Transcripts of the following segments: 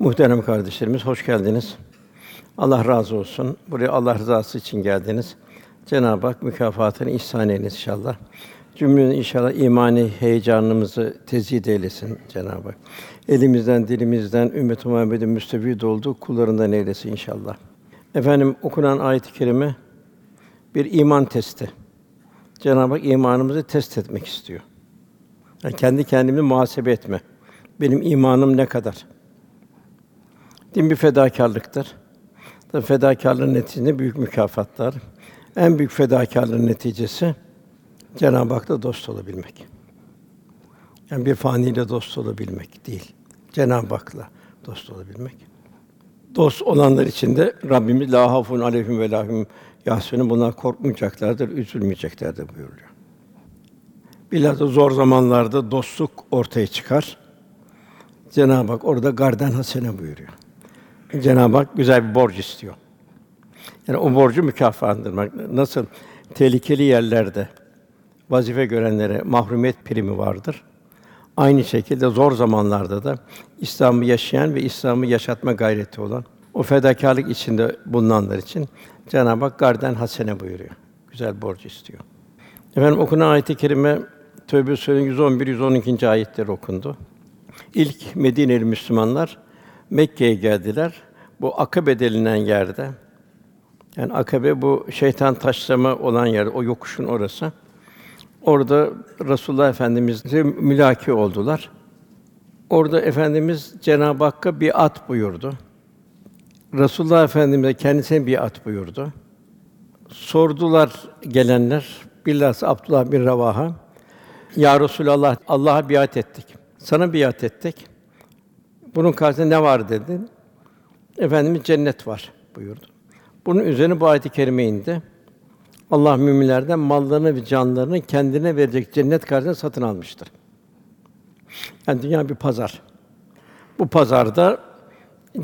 Muhterem kardeşlerimiz hoş geldiniz. Allah razı olsun. Buraya Allah rızası için geldiniz. Cenab-ı Hak mükafatını ihsan eylesin inşallah. Cümlenin inşallah imani heyecanımızı tezid eylesin Cenab-ı Hak. Elimizden, dilimizden ümmet-i Muhammed'in müstefid olduğu kullarından eylesin inşallah. Efendim okunan ayet-i kerime bir iman testi. Cenab-ı Hak imanımızı test etmek istiyor. Yani kendi kendimi muhasebe etme. Benim imanım ne kadar? Din bir fedakarlıktır. Tabi fedakarlığın neticesinde büyük mükafatlar. En büyük fedakarlığın neticesi Cenab-ı Hak'la dost olabilmek. Yani bir faniyle dost olabilmek değil. Cenab-ı Hak'la dost olabilmek. Dost olanlar için de Rabbimiz la hafun aleyhim ve lahum yahsunun bunlar korkmayacaklardır, üzülmeyeceklerdir buyuruyor. Bilhassa zor zamanlarda dostluk ortaya çıkar. Cenab-ı Hak orada garden hasene buyuruyor. Cenab-ı Hak güzel bir borç istiyor. Yani o borcu mükafatlandırmak. Nasıl tehlikeli yerlerde vazife görenlere mahrumiyet primi vardır. Aynı şekilde zor zamanlarda da İslam'ı yaşayan ve İslam'ı yaşatma gayreti olan o fedakarlık içinde bulunanlar için Cenab-ı Hak garden hasene buyuruyor. Güzel borç istiyor. Efendim okunan ayet-i kerime Tövbe Sûre'nin 111 112. ayetleri okundu. İlk Medineli Müslümanlar Mekke'ye geldiler. Bu Akabe denilen yerde. Yani Akabe bu şeytan taşlama olan yer, o yokuşun orası. Orada Resulullah Efendimiz'le mülaki oldular. Orada Efendimiz Cenab-ı Hakk'a bir at buyurdu. Resulullah Efendimiz de kendisine bir at buyurdu. Sordular gelenler, bilhassa Abdullah bin Ravaha, Ya Resulallah, Allah'a biat ettik. Sana biat ettik. Bunun karşısında ne var dedi. Efendimiz cennet var buyurdu. Bunun üzerine bu ayet-i kerime indi. Allah müminlerden mallarını ve canlarını kendine verecek cennet karşısında satın almıştır. Yani dünya bir pazar. Bu pazarda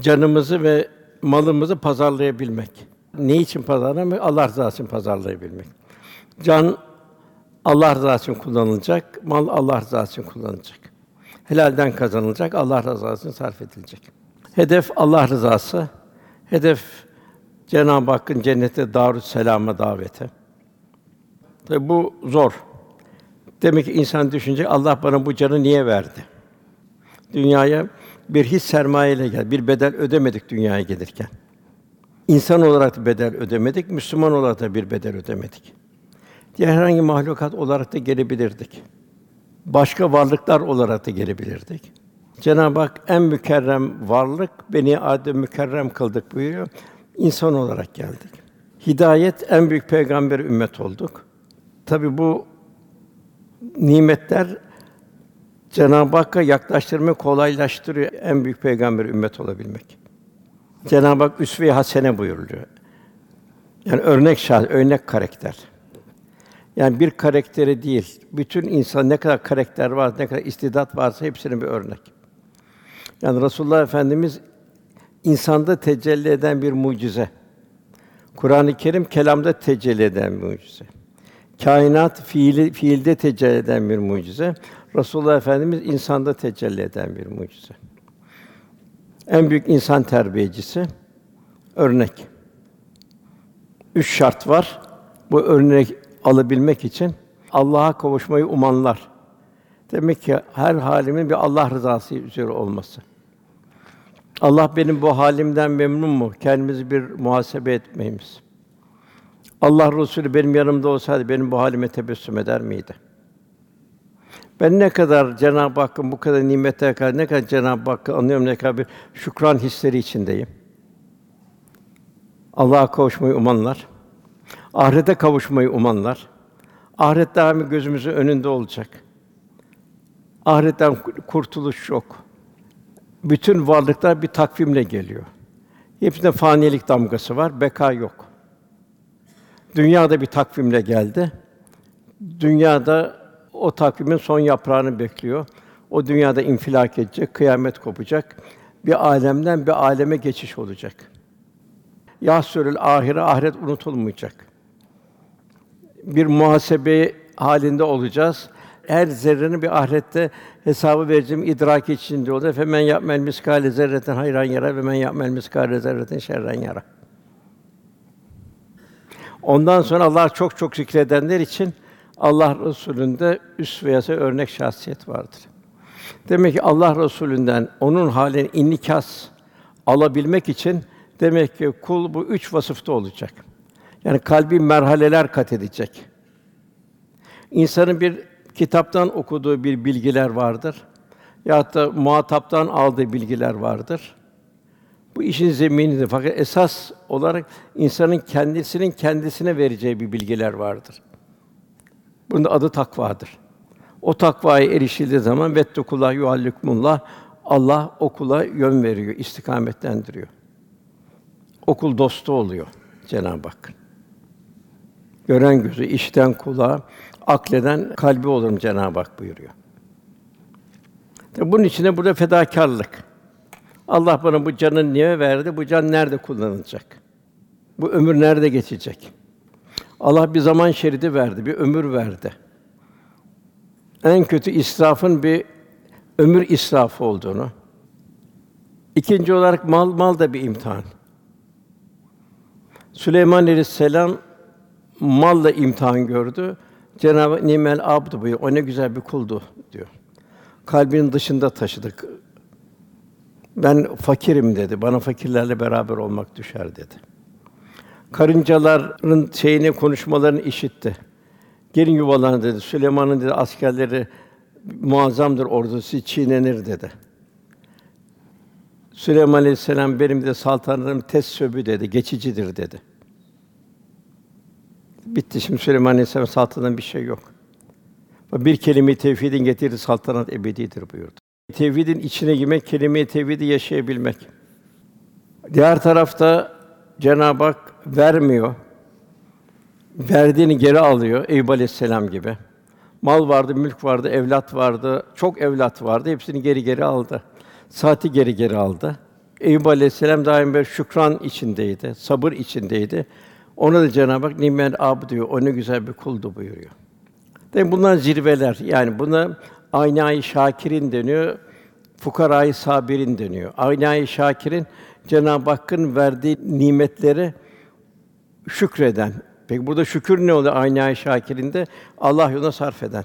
canımızı ve malımızı pazarlayabilmek. Ne için pazarlamak? Allah rızası için pazarlayabilmek. Can Allah rızası için kullanılacak, mal Allah rızası için kullanılacak. Helalden kazanılacak, Allah rızası için sarf edilecek. Hedef Allah rızası. Hedef Cenab-ı Hakk'ın cennete darus selama daveti. Tabi bu zor. Demek ki insan düşünecek Allah bana bu canı niye verdi? Dünyaya bir his sermayeyle gel, bir bedel ödemedik dünyaya gelirken. İnsan olarak da bedel ödemedik, Müslüman olarak da bir bedel ödemedik. Diğer herhangi mahlukat olarak da gelebilirdik. Başka varlıklar olarak da gelebilirdik. Cenab-ı Hak en mükerrem varlık beni Adem mükerrem kıldık buyuruyor. İnsan olarak geldik. Hidayet en büyük peygamber ümmet olduk. Tabi bu nimetler Cenab-ı Hakk'a yaklaştırmayı kolaylaştırıyor en büyük peygamber ümmet olabilmek. Cenab-ı Hak üsve-i hasene buyuruluyor. Yani örnek şahs, örnek karakter. Yani bir karakteri değil, bütün insan ne kadar karakter var, ne kadar istidat varsa hepsinin bir örnek. Yani Resulullah Efendimiz insanda tecelli eden bir mucize. Kur'an-ı Kerim kelamda tecelli eden bir mucize. Kainat fiili fiilde tecelli eden bir mucize. Resulullah Efendimiz insanda tecelli eden bir mucize. En büyük insan terbiyecisi örnek. Üç şart var. Bu örnek alabilmek için Allah'a kavuşmayı umanlar. Demek ki her halimin bir Allah rızası üzere olması. Allah benim bu halimden memnun mu? Kendimizi bir muhasebe etmeyimiz. Allah Resulü benim yanımda olsaydı benim bu halime tebessüm eder miydi? Ben ne kadar Cenab-ı Hakk'ın bu kadar nimete kadar ne kadar Cenab-ı Hakk'ı anlıyorum ne kadar bir şükran hisleri içindeyim. Allah'a kavuşmayı umanlar, ahirete kavuşmayı umanlar, ahiret daimi gözümüzün önünde olacak. Ahiretten kurtuluş yok. Bütün varlıklar bir takvimle geliyor. Hepsinde fanilik damgası var, beka yok. Dünyada bir takvimle geldi. Dünyada o takvimin son yaprağını bekliyor. O dünyada infilak edecek, kıyamet kopacak. Bir alemden bir aleme geçiş olacak. Yahsürül ahire ahiret unutulmayacak. Bir muhasebe halinde olacağız. Her zerrenin bir ahirette hesabı vereceğim idrak içinde oluyor. Femen yapmel miskale zerreten hayran yara ve men yapmel miskale zerreten şerren yara. Ondan sonra Allah çok çok zikredenler için Allah Resulü'nde üst veya örnek şahsiyet vardır. Demek ki Allah Resulü'nden onun halini inikas alabilmek için demek ki kul bu üç vasıfta olacak. Yani kalbi merhaleler kat edecek. İnsanın bir kitaptan okuduğu bir bilgiler vardır. Ya da muhataptan aldığı bilgiler vardır. Bu işin zeminidir. Fakat esas olarak insanın kendisinin kendisine vereceği bir bilgiler vardır. Bunun adı takvadır. O takvaya erişildiği zaman vettekullah yuallikumullah Allah okula yön veriyor, istikametlendiriyor. Okul dostu oluyor Cenab-ı Hak. Gören gözü, işten kulağı, akleden kalbi olurum Cenab-ı Hak buyuruyor. Tabi bunun içinde burada fedakarlık. Allah bana bu canı niye verdi? Bu can nerede kullanılacak? Bu ömür nerede geçecek? Allah bir zaman şeridi verdi, bir ömür verdi. En kötü israfın bir ömür israfı olduğunu. İkinci olarak mal mal da bir imtihan. Süleyman Aleyhisselam malla imtihan gördü. Cenab-ı Nimel abdu buyuruyor. O ne güzel bir kuldu diyor. Kalbinin dışında taşıdık. Ben fakirim dedi. Bana fakirlerle beraber olmak düşer dedi. Karıncaların şeyini konuşmalarını işitti. Gelin yuvalarına dedi. Süleyman'ın dedi askerleri muazzamdır ordusu çiğnenir dedi. Süleyman Aleyhisselam benim de saltanatım tez dedi, geçicidir dedi. Bitti şimdi Süleyman Aleyhisselam saltanatında bir şey yok. Bir kelime tevhidin getirdiği saltanat ebedidir buyurdu. Tevhidin içine girmek, kelime-i tevhidi yaşayabilmek. Diğer tarafta Cenab-ı Hak vermiyor. Verdiğini geri alıyor Eyüp Aleyhisselam gibi. Mal vardı, mülk vardı, evlat vardı, çok evlat vardı. Hepsini geri geri aldı. Saati geri geri aldı. Eyüp Aleyhisselam daim bir şükran içindeydi, sabır içindeydi. Ona da Cenab-ı Hak nimel ab diyor. O ne güzel bir kuldu buyuruyor. Demek bunlar zirveler. Yani buna aynayı şakirin deniyor. Fukarayı sabirin deniyor. Aynayı şakirin Cenab-ı Hakk'ın verdiği nimetleri şükreden. Peki burada şükür ne oluyor aynayı şakirinde? Allah yoluna sarf eden.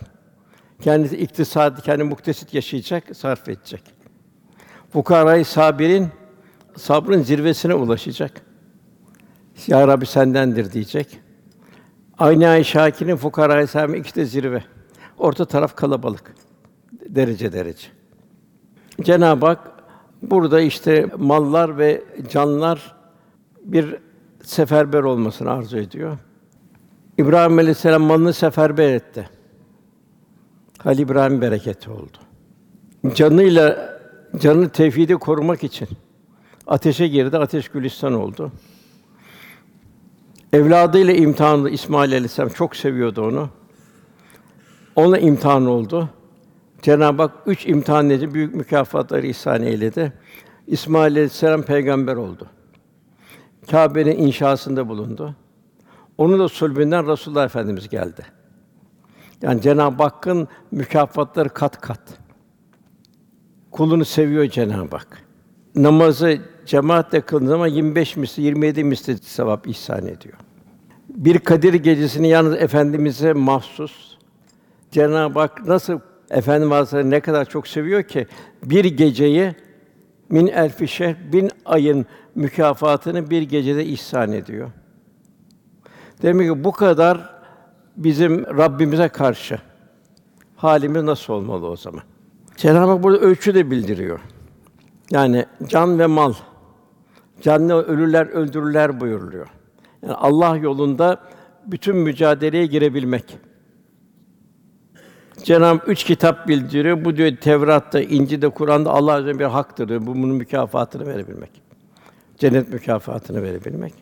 Kendisi iktisadi, kendi muktesit yaşayacak, sarf edecek. Fukarayı sabirin sabrın zirvesine ulaşacak. Ya Rabbi sendendir diyecek. Aynı Şakir'in fukarayı sahibi ikisi de zirve. Orta taraf kalabalık. Derece derece. Cenab-ı Hak burada işte mallar ve canlar bir seferber olmasını arzu ediyor. İbrahim Aleyhisselam malını seferber etti. Halil İbrahim bereketi oldu. Canıyla canı tevhidi korumak için ateşe girdi, ateş gülistan oldu. Evladıyla imtihanlı İsmail Aleyhisselam çok seviyordu onu. Ona imtihan oldu. Cenab-ı Hak üç imtihan edip büyük mükafatları ihsan eyledi. İsmail Aleyhisselam peygamber oldu. Kâbe'nin inşasında bulundu. Onun da sulbünden Resulullah Efendimiz geldi. Yani Cenab-ı Hakk'ın mükafatları kat kat. Kulunu seviyor Cenab-ı Hak. Namazı cemaatle kıldığın zaman 25 misli, 27 misli sevap ihsan ediyor. Bir Kadir gecesini yalnız efendimize mahsus. Cenab-ı Hak nasıl Efendimiz Hazretleri ne kadar çok seviyor ki bir geceyi min elfi şehr bin ayın mükafatını bir gecede ihsan ediyor. Demek ki bu kadar bizim Rabbimize karşı halimiz nasıl olmalı o zaman? Cenab-ı Hak burada ölçü de bildiriyor. Yani can ve mal. Canlı ölürler, öldürürler buyuruluyor. Yani Allah yolunda bütün mücadeleye girebilmek. Cenab-ı üç kitap bildiriyor. Bu diyor Tevrat'ta, İncil'de, Kur'an'da Allah azze bir haktır diyor. Bu bunun mükafatını verebilmek. Cennet mükafatını verebilmek.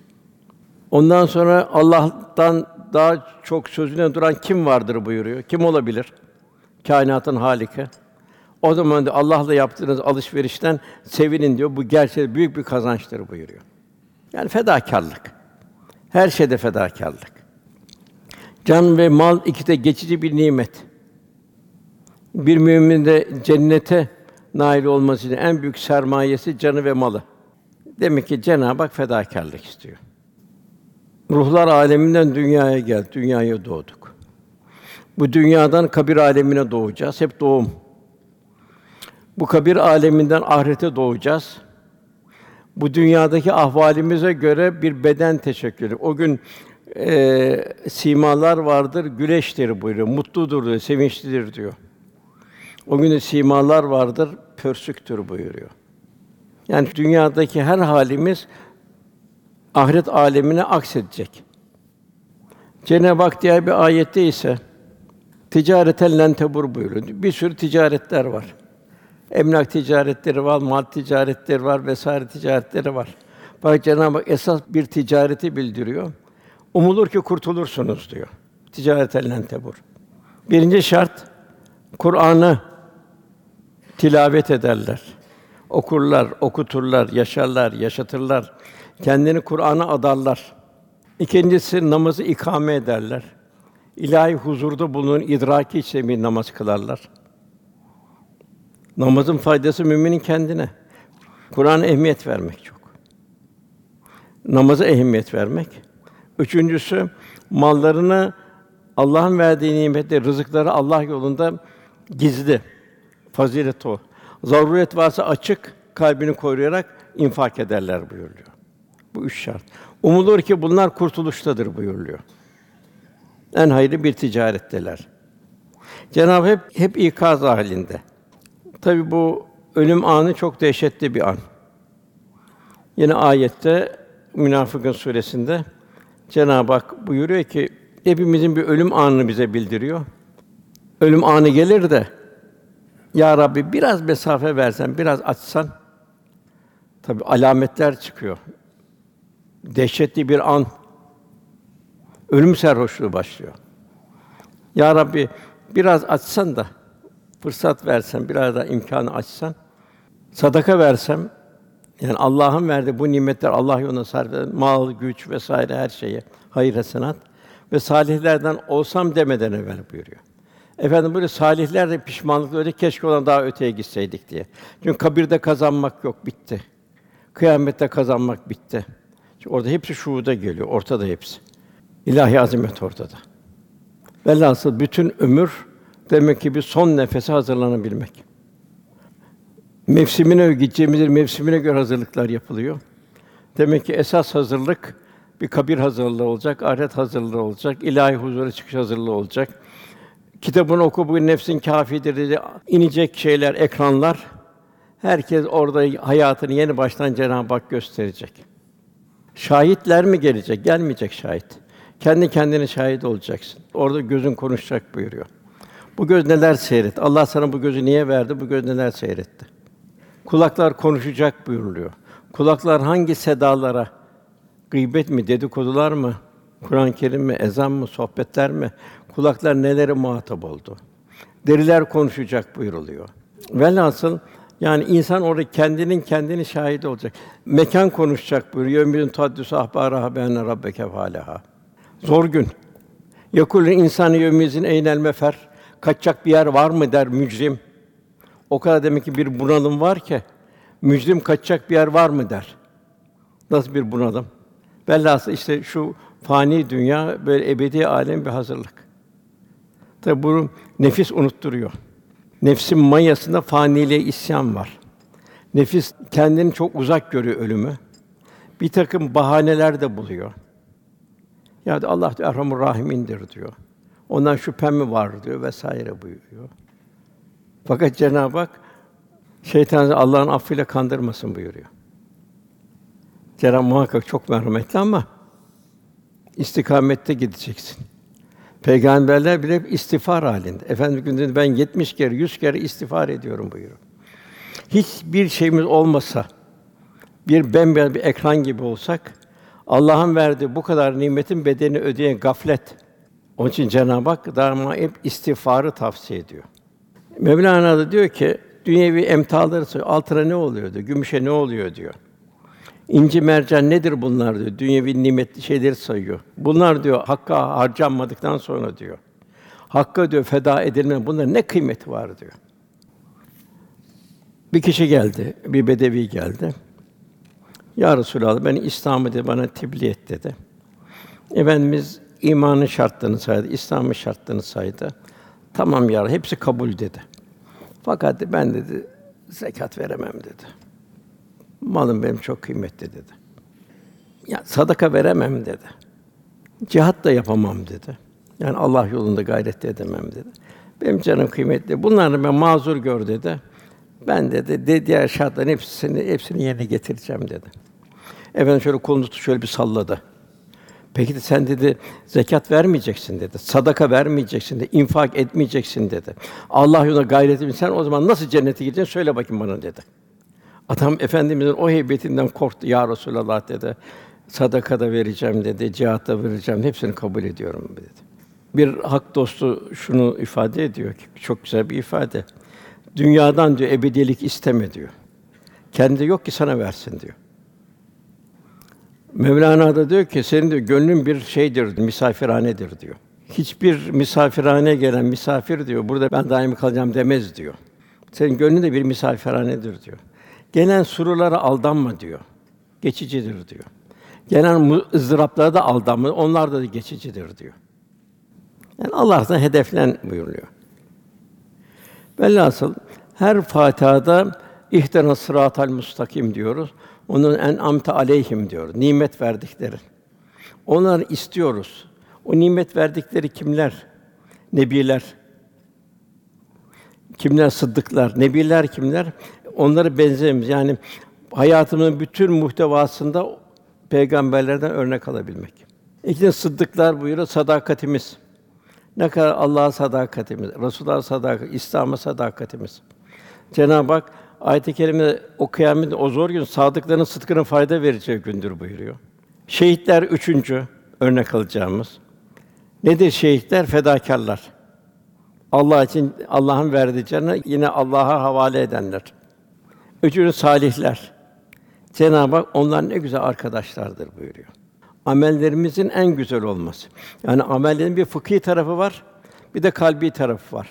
Ondan sonra Allah'tan daha çok sözüne duran kim vardır buyuruyor. Kim olabilir? Kainatın haliki. O zaman da Allah'la yaptığınız alışverişten sevinin diyor. Bu gerçekten büyük bir kazançtır buyuruyor. Yani fedakarlık. Her şeyde fedakarlık. Can ve mal iki de geçici bir nimet. Bir mümin de cennete nail olması için en büyük sermayesi canı ve malı. Demek ki Cenab-ı Hak fedakârlık istiyor. Ruhlar aleminden dünyaya geldik, dünyaya doğduk. Bu dünyadan kabir alemine doğacağız. Hep doğum. Bu kabir aleminden ahirete doğacağız. Bu dünyadaki ahvalimize göre bir beden teşekkülü. O gün e, simalar vardır, güleştir buyuruyor. Mutludur diyor, sevinçlidir diyor. O gün simalar vardır, pörsüktür buyuruyor. Yani dünyadaki her halimiz ahiret alemine aksedecek. Cenab-ı Hak diğer bir ayette ise ticareten len tebur buyuruyor. Bir sürü ticaretler var. Emlak ticaretleri var, mal ticaretleri var vesaire ticaretleri var. Fakat Cenab-ı Hak esas bir ticareti bildiriyor. Umulur ki kurtulursunuz diyor. Ticareten len tebur. Birinci şart Kur'an'ı tilavet ederler. Okurlar, okuturlar, yaşarlar, yaşatırlar. Kendini Kur'an'a adarlar. İkincisi namazı ikame ederler. İlahi huzurda bulunun idraki için bir namaz kılarlar. Namazın faydası müminin kendine. Kur'an'a ehemmiyet vermek çok. Namaza ehemmiyet vermek. Üçüncüsü mallarını Allah'ın verdiği nimetleri, rızıkları Allah yolunda gizli. Fazilet o. Zaruret varsa açık, kalbini koruyarak infak ederler buyuruyor. Bu üç şart. Umulur ki bunlar kurtuluştadır buyuruluyor. En hayırlı bir ticaretteler. Cenab-ı hep hep ikaz halinde. Tabi bu ölüm anı çok dehşetli bir an. Yine ayette Münafıkın suresinde Cenab-ı Hak buyuruyor ki hepimizin bir ölüm anını bize bildiriyor. Ölüm anı gelir de ya Rabbi biraz mesafe versen, biraz açsan tabi alametler çıkıyor. Dehşetli bir an. Ölüm serhoşluğu başlıyor. Ya Rabbi biraz açsan da fırsat versen, biraz da imkanı açsan, sadaka versem, yani Allah'ın verdiği bu nimetler Allah yoluna sarf eden mal, güç vesaire her şeye hayır hasenat ve salihlerden olsam demeden evvel buyuruyor. Efendim böyle salihler de pişmanlıkla öyle keşke olan daha öteye gitseydik diye. Çünkü kabirde kazanmak yok, bitti. Kıyamette kazanmak bitti. Çünkü orada hepsi şuuda geliyor, ortada hepsi. İlahi azamet ortada. Velhasıl bütün ömür demek ki bir son nefese hazırlanabilmek. Mevsimine gideceğimiz mevsimine göre hazırlıklar yapılıyor. Demek ki esas hazırlık bir kabir hazırlığı olacak, ahiret hazırlığı olacak, ilahi huzura çıkış hazırlığı olacak. Kitabını oku bugün nefsin kâfidir dedi. inecek şeyler, ekranlar. Herkes orada hayatını yeni baştan Cenab-ı Hak gösterecek. Şahitler mi gelecek? Gelmeyecek şahit. Kendi kendine şahit olacaksın. Orada gözün konuşacak buyuruyor. Bu göz neler seyret? Allah sana bu gözü niye verdi? Bu göz neler seyretti? Kulaklar konuşacak buyuruluyor. Kulaklar hangi sedalara? Gıybet mi, dedikodular mı? Kur'an-ı Kerim mi, ezan mı, sohbetler mi? Kulaklar nelere muhatap oldu? Deriler konuşacak buyuruluyor. Velhasıl yani insan orada kendinin kendini şahit olacak. Mekan konuşacak buyuruyor. Yevmün taddüs ahbara benne rabbeke fâleha. Zor gün. Yakul insanı yevmizin eynel mefer. Kaçacak bir yer var mı der mücrim. O kadar demek ki bir bunalım var ki mücrim kaçacak bir yer var mı der. Nasıl bir bunalım? Bellası işte şu fani dünya böyle ebedi alem bir hazırlık. Tabi bunu nefis unutturuyor. Nefsin mayasında faniliğe isyan var. Nefis kendini çok uzak görüyor ölümü. Bir takım bahaneler de buluyor. Ya da Allah Erhamur Rahimindir diyor. Ondan şüphem mi var diyor vesaire buyuruyor. Fakat Cenab-ı Hak şeytanı Allah'ın affıyla kandırmasın buyuruyor. Cenab-ı muhakkak çok merhametli ama istikamette gideceksin. Peygamberler bile hep istiğfar halinde. Efendimiz günde ben 70 kere, 100 kere istiğfar ediyorum buyuruyor. Hiçbir şeyimiz olmasa, bir bembeyaz bir ekran gibi olsak, Allah'ın verdiği bu kadar nimetin bedelini ödeyen gaflet. Onun için Cenab-ı Hak daima hep istiğfarı tavsiye ediyor. Mevlana da diyor ki, dünyevi emtalları söylüyor. Altına ne oluyor diyor, gümüşe ne oluyor diyor. İnci mercan nedir bunlar diyor. Dünyevi nimetli şeyleri sayıyor. Bunlar diyor hakka harcanmadıktan sonra diyor. Hakka diyor feda edilme bunların ne kıymeti var diyor. Bir kişi geldi, bir bedevi geldi. Ya Resulallah ben İslam'ı dedi bana tebliğ et dedi. Efendimiz imanın şartlarını saydı, İslam'ın şartlarını saydı. Tamam ya hepsi kabul dedi. Fakat ben dedi zekat veremem dedi. Malım benim çok kıymetli dedi. Ya sadaka veremem dedi. Cihat da yapamam dedi. Yani Allah yolunda gayret de edemem dedi. Benim canım kıymetli. Bunları ben mazur gör dedi. Ben dedi, de diğer şartların hepsini hepsini yerine getireceğim dedi. Efendim şöyle kolunu tutup şöyle bir salladı. Peki de sen dedi zekat vermeyeceksin dedi. Sadaka vermeyeceksin dedi. infak etmeyeceksin dedi. Allah yolunda gayret edin. Sen o zaman nasıl cennete gideceksin söyle bakayım bana dedi. Adam efendimizin o heybetinden korktu. Ya Resulallah dedi. Sadaka da vereceğim dedi. Cihat da vereceğim. Hepsini kabul ediyorum dedi. Bir hak dostu şunu ifade ediyor ki çok güzel bir ifade. Dünyadan diyor ebedilik isteme diyor. Kendi yok ki sana versin diyor. Mevlana da diyor ki senin de gönlün bir şeydir, misafirhanedir diyor. Hiçbir misafirhane gelen misafir diyor, burada ben daimi kalacağım demez diyor. Senin gönlün de bir misafirhanedir diyor. Gelen surulara aldanma diyor. Geçicidir diyor. Gelen ızdıraplara da aldanma, onlar da geçicidir diyor. Yani Allah'tan hedeflen buyuruyor. Velhasıl her Fatiha'da ihtena sıratal mustakim diyoruz. Onun en amte aleyhim diyor. Nimet verdikleri. Onları istiyoruz. O nimet verdikleri kimler? Nebiler. Kimler? Sıddıklar. Nebiler kimler? Onları benzemiz. Yani hayatımızın bütün muhtevasında peygamberlerden örnek alabilmek. İkinci sıddıklar buyuruyor sadakatimiz. Ne kadar Allah'a sadakatimiz, Resulullah'a sadakat, İslam'a sadakatimiz. Cenab-ı Hak ayet-i kerimede o kıyamet o zor gün sadıkların sıdkının fayda vereceği gündür buyuruyor. Şehitler üçüncü örnek alacağımız. Nedir şehitler? Fedakarlar. Allah için Allah'ın verdiği canı yine Allah'a havale edenler. Üçüncü salihler. Cenab-ı Hak onlar ne güzel arkadaşlardır buyuruyor. Amellerimizin en güzel olması. Yani amellerin bir fıkhi tarafı var, bir de kalbi tarafı var.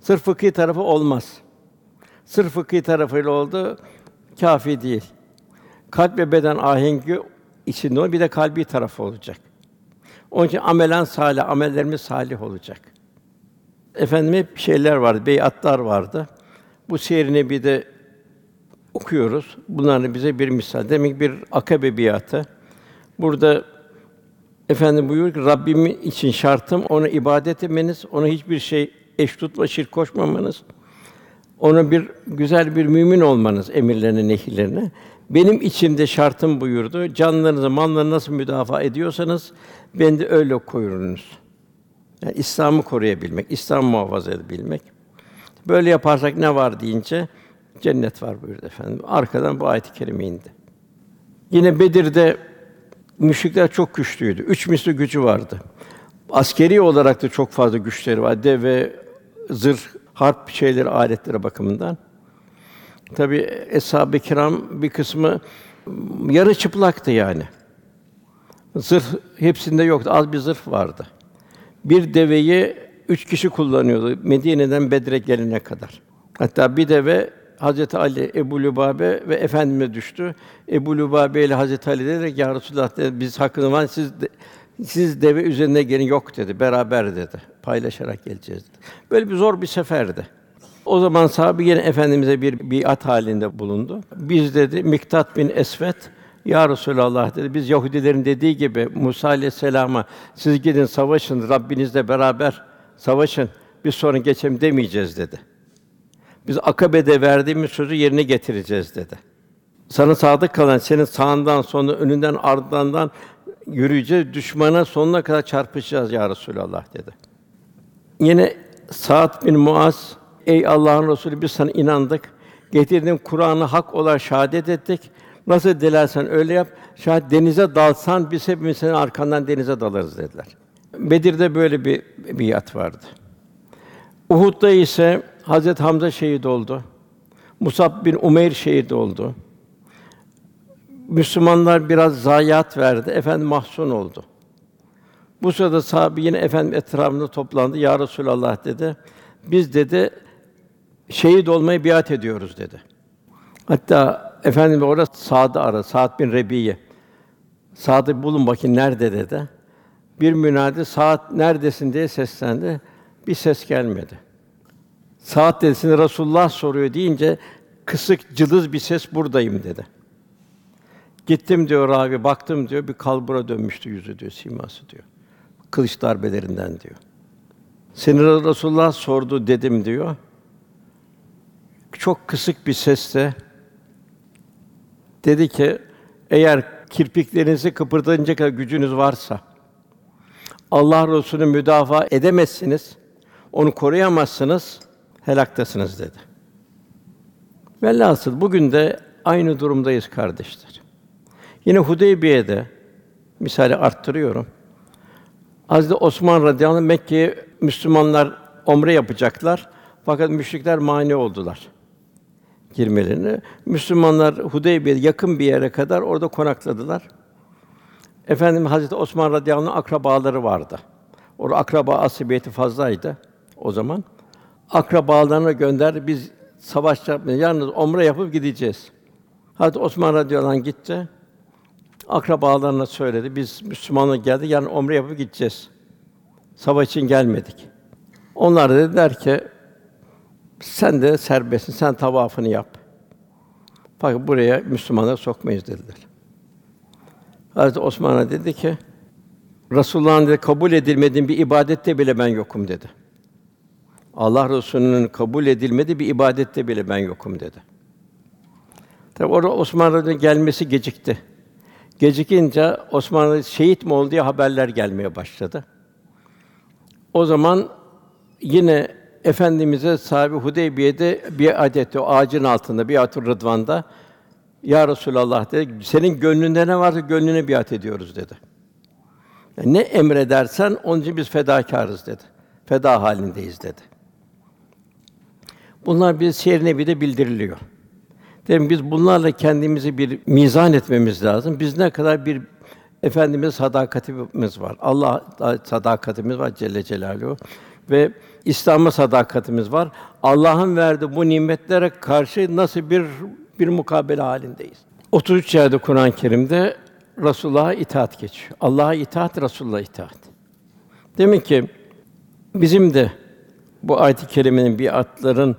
Sırf fıkhi tarafı olmaz. Sırf fıkhi tarafıyla oldu kafi değil. Kalp ve beden ahengi içinde olur, bir de kalbi tarafı olacak. Onun için amelen salih, amellerimiz salih olacak. Efendim hep şeyler vardı, beyatlar vardı. Bu seyrini bir de okuyoruz. Bunların bize bir misal. Demek bir akabe biatı. Burada efendim buyuruyor ki Rabbim için şartım ona ibadet etmeniz, ona hiçbir şey eş tutma, şirk koşmamanız, ona bir güzel bir mümin olmanız emirlerine, nehirlerine. Benim içimde şartım buyurdu. Canlarınızı, mallarınızı nasıl müdafaa ediyorsanız ben de öyle koyunuz. Yani İslam'ı koruyabilmek, İslam muhafaza edebilmek. Böyle yaparsak ne var deyince cennet var buyurdu efendim. Arkadan bu ayet-i kerime indi. Yine Bedir'de müşrikler çok güçlüydü. Üç misli gücü vardı. Askeri olarak da çok fazla güçleri var. Deve, zırh, harp şeyleri, aletleri bakımından. Tabi eshab-ı kiram bir kısmı yarı çıplaktı yani. Zırh hepsinde yoktu. Az bir zırh vardı. Bir deveyi üç kişi kullanıyordu Medine'den Bedre gelene kadar. Hatta bir deve Hazreti Ali, Ebu Lübabe ve efendime düştü. Ebu Lübabe ile Hazreti Ali dedi "Ya Resulullah dedi, biz hakkını var siz de, siz deve üzerine gelin yok dedi. Beraber dedi. Paylaşarak geleceğiz. Böyle bir zor bir seferdi. O zaman sahabe yine efendimize bir biat halinde bulundu. Biz dedi Miktat bin Esvet ya Resulallah dedi. Biz Yahudilerin dediği gibi Musa aleyhisselama siz gidin savaşın Rabbinizle beraber savaşın. Biz sonra geçelim demeyeceğiz dedi. Biz Akabe'de verdiğimiz sözü yerine getireceğiz dedi. Sana sadık kalan senin sağından sonra önünden ardından yürüyeceğiz. Düşmana sonuna kadar çarpışacağız ya Resulallah dedi. Yine Sa'd bin Muaz ey Allah'ın Resulü biz sana inandık. Getirdiğin Kur'an'ı hak olarak şahadet ettik. Nasıl dilersen öyle yap. Şayet denize dalsan biz hepimiz senin arkandan denize dalarız dediler. Bedir'de böyle bir biat vardı. Uhud'da ise Hazret Hamza şehit oldu. Musab bin Umeyr şehit oldu. Müslümanlar biraz zayiat verdi. Efendim mahzun oldu. Bu sırada sahabe yine efendim etrafında toplandı. Ya Resulallah dedi. Biz dedi şehit olmayı biat ediyoruz dedi. Hatta efendim orada Sa'd'ı ara, Sa'd bin Rebiye. Sa'd'ı bulun bakayım nerede dedi. Bir münadi Sa'd neredesin diye seslendi. Bir ses gelmedi. Sa'd dedisini Resulullah soruyor deyince kısık cılız bir ses buradayım dedi. Gittim diyor abi, baktım diyor bir kalbura dönmüştü yüzü diyor, siması diyor. Kılıç darbelerinden diyor. Seni Resulullah sordu dedim diyor. Çok kısık bir sesle dedi ki eğer kirpiklerinizi kıpırdatınca kadar gücünüz varsa Allah Resulü'nü müdafaa edemezsiniz, onu koruyamazsınız, helaktasınız dedi. Velhasıl bugün de aynı durumdayız kardeşler. Yine Hudeybiye'de misali arttırıyorum. Hazreti Osman radıyallahu anh Mekke'ye Müslümanlar omre yapacaklar. Fakat müşrikler mani oldular girmelerine. Müslümanlar Hudeybiye yakın bir yere kadar orada konakladılar. Efendim Hazreti Osman radıyallahu anh akrabaları vardı. Orada akraba asibiyeti fazlaydı o zaman. Akrabalarına gönder biz savaş yapmayacağız. Yalnız omre yapıp gideceğiz. Hazreti Osman radıyallahu anh gitti. Akrabalarına söyledi. Biz Müslümanlar geldi. Yarın omre yapıp gideceğiz. Savaş için gelmedik. Onlar da dediler ki sen de serbestsin. Sen tavafını yap. Fakat buraya Müslümanları sokmayız dediler. Hazreti Osman'a dedi ki Resulullah'ın dedi, kabul edilmediğin bir ibadette bile ben yokum dedi. Allah Resulü'nün kabul edilmediği bir ibadette bile ben yokum dedi. Tabi orada Osman Radyalı'nın gelmesi gecikti. Gecikince Osman şehit mi oldu diye haberler gelmeye başladı. O zaman yine Efendimize sahibi Hudeybiye'de bir adet o ağacın altında bir atır Rıdvan'da ya Resulallah dedi. Senin gönlünde ne varsa gönlüne biat ediyoruz dedi. Yani ne emredersen onun için biz fedakârız dedi. Feda halindeyiz dedi. Bunlar bir siyer de bildiriliyor. Demek biz bunlarla kendimizi bir mizan etmemiz lazım. Biz ne kadar bir efendimiz sadakatimiz var. Allah sadakatimiz var Celle Celaluhu ve İslam'a sadakatimiz var. Allah'ın verdiği bu nimetlere karşı nasıl bir bir mukabele halindeyiz. 33 yerde Kur'an-ı Kerim'de Resulullah'a itaat geçiyor. Allah'a itaat, Resulullah'a itaat. Demek ki bizim de bu ayet-i kerimenin bir atların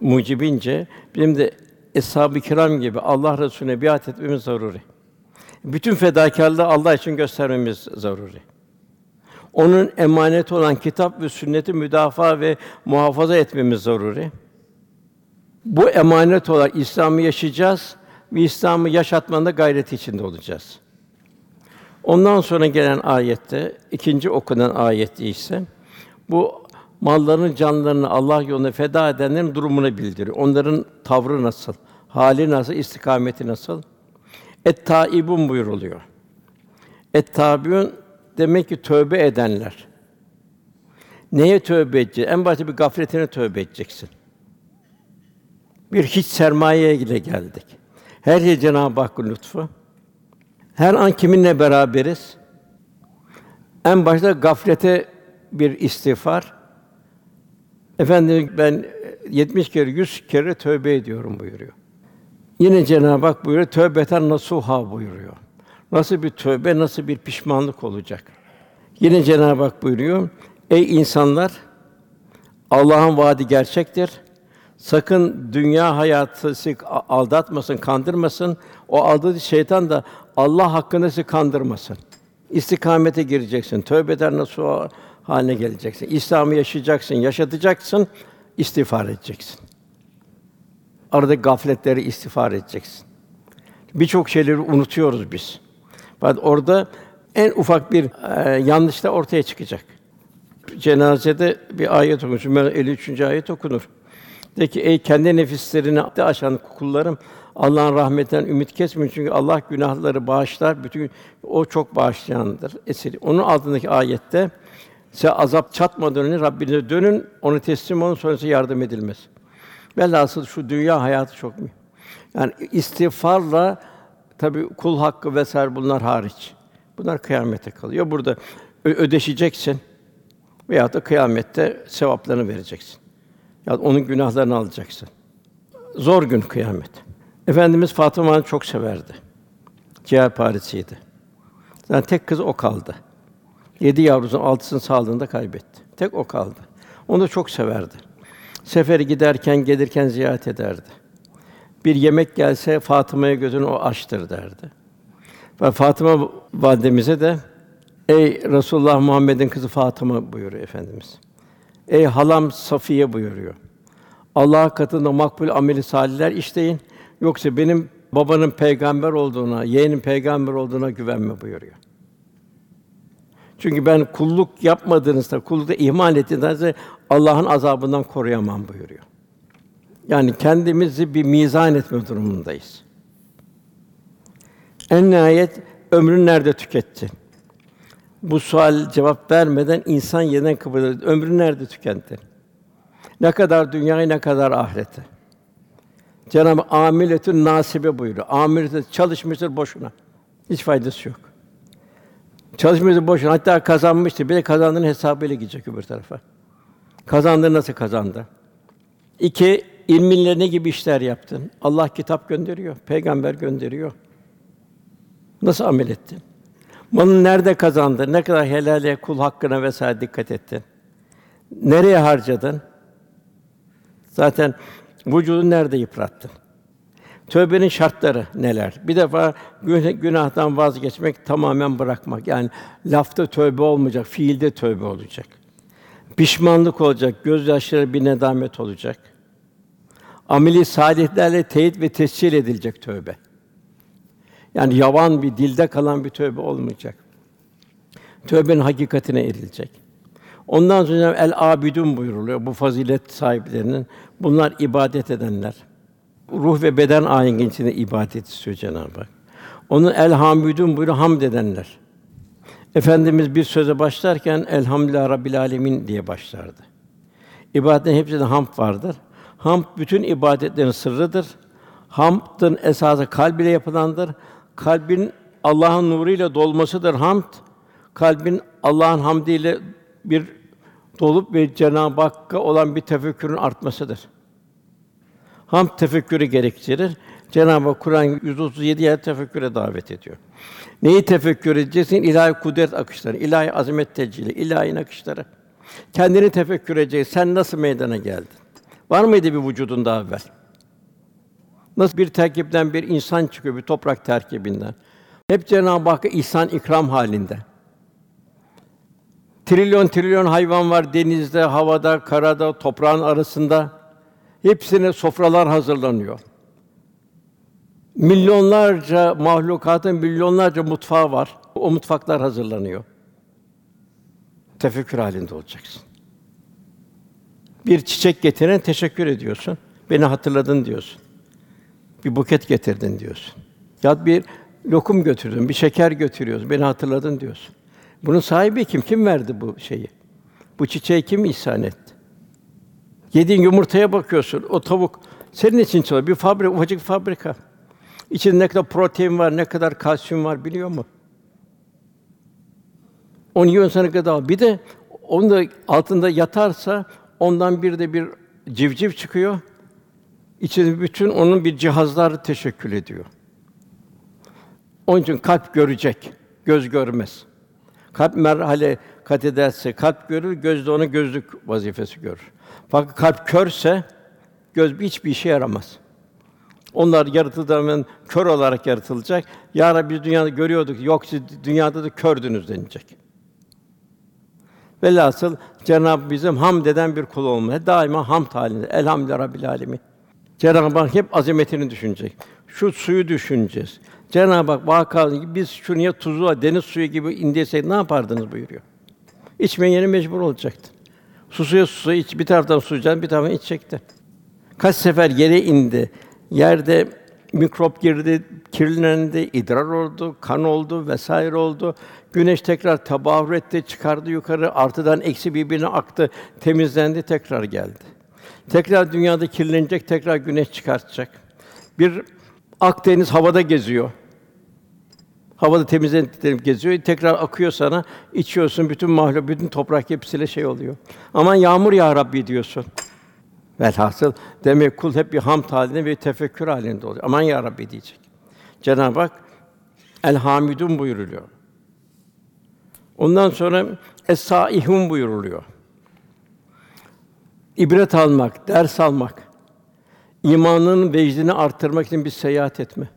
mucibince bizim de eshab-ı kiram gibi Allah Resulüne biat etmemiz zaruri. Bütün fedakarlığı Allah için göstermemiz zaruri. Onun emaneti olan kitap ve sünneti müdafaa ve muhafaza etmemiz zaruri. Bu emanet olarak İslam'ı yaşayacağız ve İslam'ı yaşatmanın gayret içinde olacağız. Ondan sonra gelen ayette, ikinci okunan ayette ise bu mallarını, canlarını Allah yolunda feda edenlerin durumunu bildiriyor. Onların tavrı nasıl, hali nasıl, istikameti nasıl? Et taibun buyuruluyor. Et tabiun demek ki tövbe edenler. Neye tövbe edeceksin? En başta bir gafletine tövbe edeceksin. Bir hiç sermaye ile geldik. Her şey Cenab-ı Hakk'ın lütfu. Her an kiminle beraberiz? En başta gaflete bir istiğfar. Efendim ben 70 kere, 100 kere tövbe ediyorum buyuruyor. Yine Cenab-ı Hak buyuruyor, tövbeten nasuha buyuruyor. Nasıl bir tövbe, nasıl bir pişmanlık olacak? Yine Cenab-ı Hak buyuruyor, ey insanlar, Allah'ın vaadi gerçektir. Sakın dünya hayatı sizi aldatmasın, kandırmasın. O aldatıcı şeytan da Allah hakkında sizi kandırmasın. İstikamete gireceksin. Tövbe nasıl haline geleceksin. İslam'ı yaşayacaksın, yaşatacaksın, istiğfar edeceksin. Arada gafletleri istiğfar edeceksin. Birçok şeyleri unutuyoruz biz. Fakat orada en ufak bir e, yanlış da ortaya çıkacak. Cenazede bir ayet okunur. Sümer 53. ayet okunur. De ki ey kendi nefislerini de aşan kullarım Allah'ın rahmetinden ümit kesmeyin çünkü Allah günahları bağışlar. Bütün o çok bağışlayandır. Eseri. Onun altındaki ayette size azap çatmadan önce Rabbinize dönün, onu teslim olun, sonrası yardım edilmez. Velhasıl şu dünya hayatı çok mühim. Yani istiğfarla tabi kul hakkı vesaire bunlar hariç. Bunlar kıyamete kalıyor. Burada ödeşeceksin veya da kıyamette sevaplarını vereceksin. Ya onun günahlarını alacaksın. Zor gün kıyamet. Efendimiz Fatıma'nı çok severdi. Ciğer parisiydi. Yani tek kız o kaldı. Yedi yavrusunun altısını sağlığında kaybetti. Tek o kaldı. Onu da çok severdi. Seferi giderken, gelirken ziyaret ederdi. Bir yemek gelse Fatıma'ya gözünü o açtır derdi. Ve Fatıma validemize de Ey Resulullah Muhammed'in kızı Fatıma buyuruyor efendimiz. Ey halam Safiye buyuruyor. Allah katında makbul ameli salihler işleyin. Yoksa benim babanın peygamber olduğuna, yeğenin peygamber olduğuna güvenme buyuruyor. Çünkü ben kulluk yapmadığınızda, kullukta ihmal ettiğinizde Allah'ın azabından koruyamam buyuruyor. Yani kendimizi bir mizan etme durumundayız. En nihayet ömrün nerede tüketti? Bu sual cevap vermeden insan yeniden kıpırdadı. Ömrün nerede tükendi? Ne kadar dünyayı ne kadar ahireti. Cenab-ı amiletün nasibe buyuruyor. Amiletün çalışmıştır boşuna. Hiç faydası yok. Çalışmıştır boşuna. Hatta kazanmıştır. Bir de kazandığının hesabıyla gidecek öbür tarafa. Kazandı nasıl kazandı? İki, ilminle ne gibi işler yaptın? Allah kitap gönderiyor, peygamber gönderiyor. Nasıl amel ettin? Malını nerede kazandın? Ne kadar helale, kul hakkına vesaire dikkat ettin? Nereye harcadın? Zaten vücudunu nerede yıprattın? Tövbenin şartları neler? Bir defa günahtan vazgeçmek, tamamen bırakmak. Yani lafta tövbe olmayacak, fiilde tövbe olacak. Pişmanlık olacak, gözyaşları bir nedamet olacak. Ameli salihlerle teyit ve tescil edilecek tövbe. Yani yavan bir dilde kalan bir tövbe olmayacak. Tövbenin hakikatine erilecek. Ondan sonra el abidun buyuruluyor bu fazilet sahiplerinin. Bunlar ibadet edenler. Ruh ve beden ayinin içinde ibadet istiyor Cenab-ı Hak. Onun el hamidun buyuruyor hamd edenler. Efendimiz bir söze başlarken elhamdülillah rabbil alemin diye başlardı. İbadetin hepsinde hamd vardır. Hamd bütün ibadetlerin sırrıdır. Hamdın esası kalb ile yapılandır. Kalbin Allah'ın nuruyla dolmasıdır hamd. Kalbin Allah'ın hamdiyle bir dolup ve Cenab-ı Hakk'a olan bir tefekkürün artmasıdır. Hamd tefekkürü gerektirir. Cenab-ı Hak Kur'an 137 yer tefekküre davet ediyor. Neyi tefekkür edeceksin? İlahi kudret akışları, ilahi azamet tecili, ilahi akışları. Kendini tefekkür edeceksin. Sen nasıl meydana geldin? Var mıydı bir vücudun daha evvel? Nasıl bir terkipten bir insan çıkıyor, bir toprak terkibinden? Hep Cenab-ı Hakk'a ihsan ikram halinde. Trilyon trilyon hayvan var denizde, havada, karada, toprağın arasında. Hepsine sofralar hazırlanıyor. Milyonlarca mahlukatın milyonlarca mutfağı var. O mutfaklar hazırlanıyor. Tefekkür halinde olacaksın. Bir çiçek getiren teşekkür ediyorsun. Beni hatırladın diyorsun. Bir buket getirdin diyorsun. Ya bir lokum götürdün, bir şeker götürüyorsun. Beni hatırladın diyorsun. Bunun sahibi kim? Kim verdi bu şeyi? Bu çiçeği kim ihsan etti? Yediğin yumurtaya bakıyorsun. O tavuk senin için çalışıyor. Bir fabrika, ufacık fabrika. İçinde ne kadar protein var, ne kadar kalsiyum var biliyor mu? Onu yiyorsun sana gıda. Bir de onun da altında yatarsa ondan bir de bir civciv çıkıyor. İçinde bütün onun bir cihazlar teşekkül ediyor. Onun için kalp görecek, göz görmez. Kalp merhale kat ederse kalp görür, göz de onu gözlük vazifesi görür. Fakat kalp körse göz hiçbir işe yaramaz. Onlar yaratıldığından kör olarak yaratılacak. Ya Rabbi biz dünyada görüyorduk. Yok siz dünyada da kördünüz denilecek. Velhasıl Cenab-ı bizim hamd eden bir kul olma. Daima hamd halinde. Elhamdülillah Rabbil alemin. Cenab-ı Hak hep azametini düşünecek. Şu suyu düşüneceğiz. Cenab-ı Hak vaka biz şunu ya tuzu, deniz suyu gibi indirsek ne yapardınız buyuruyor. İçmeye mecbur olacaktı. Susuya susuya iç, bir taraftan susacaksın, bir taraftan içecekti. Kaç sefer yere indi. Yerde mikrop girdi, kirlendi, idrar oldu, kan oldu vesaire oldu. Güneş tekrar tabahür etti, çıkardı yukarı, artıdan eksi birbirine aktı, temizlendi, tekrar geldi. Tekrar dünyada kirlenecek, tekrar güneş çıkartacak. Bir Akdeniz havada geziyor. Havada temizlenip geziyor, tekrar akıyor sana, içiyorsun, bütün mahluk, bütün toprak hepsiyle şey oluyor. Aman yağmur ya Rabbi diyorsun. Velhasıl demek kul hep bir hamd halinde ve tefekkür halinde oluyor. Aman ya Rabbi diyecek. Cenab-ı Hak El Hamidun buyuruluyor. Ondan sonra Es-Saihun buyuruluyor. İbret almak, ders almak, imanının vecdini arttırmak için bir seyahat etme.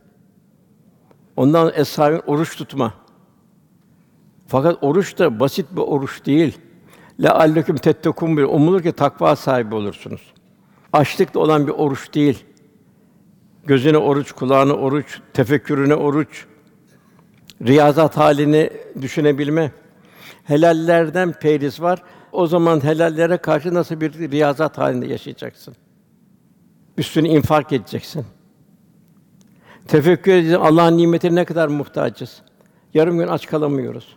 Ondan es-Saihun oruç tutma. Fakat oruç da basit bir oruç değil. La alleküm tettekun bir umulur ki takva sahibi olursunuz. Açlıkla olan bir oruç değil. Gözüne oruç, kulağına oruç, tefekkürüne oruç, riyazat halini düşünebilme. Helallerden periz var. O zaman helallere karşı nasıl bir riyazat halinde yaşayacaksın? Üstüne infak edeceksin. Tefekkür edeceksin. Allah'ın nimetine ne kadar muhtacız. Yarım gün aç kalamıyoruz.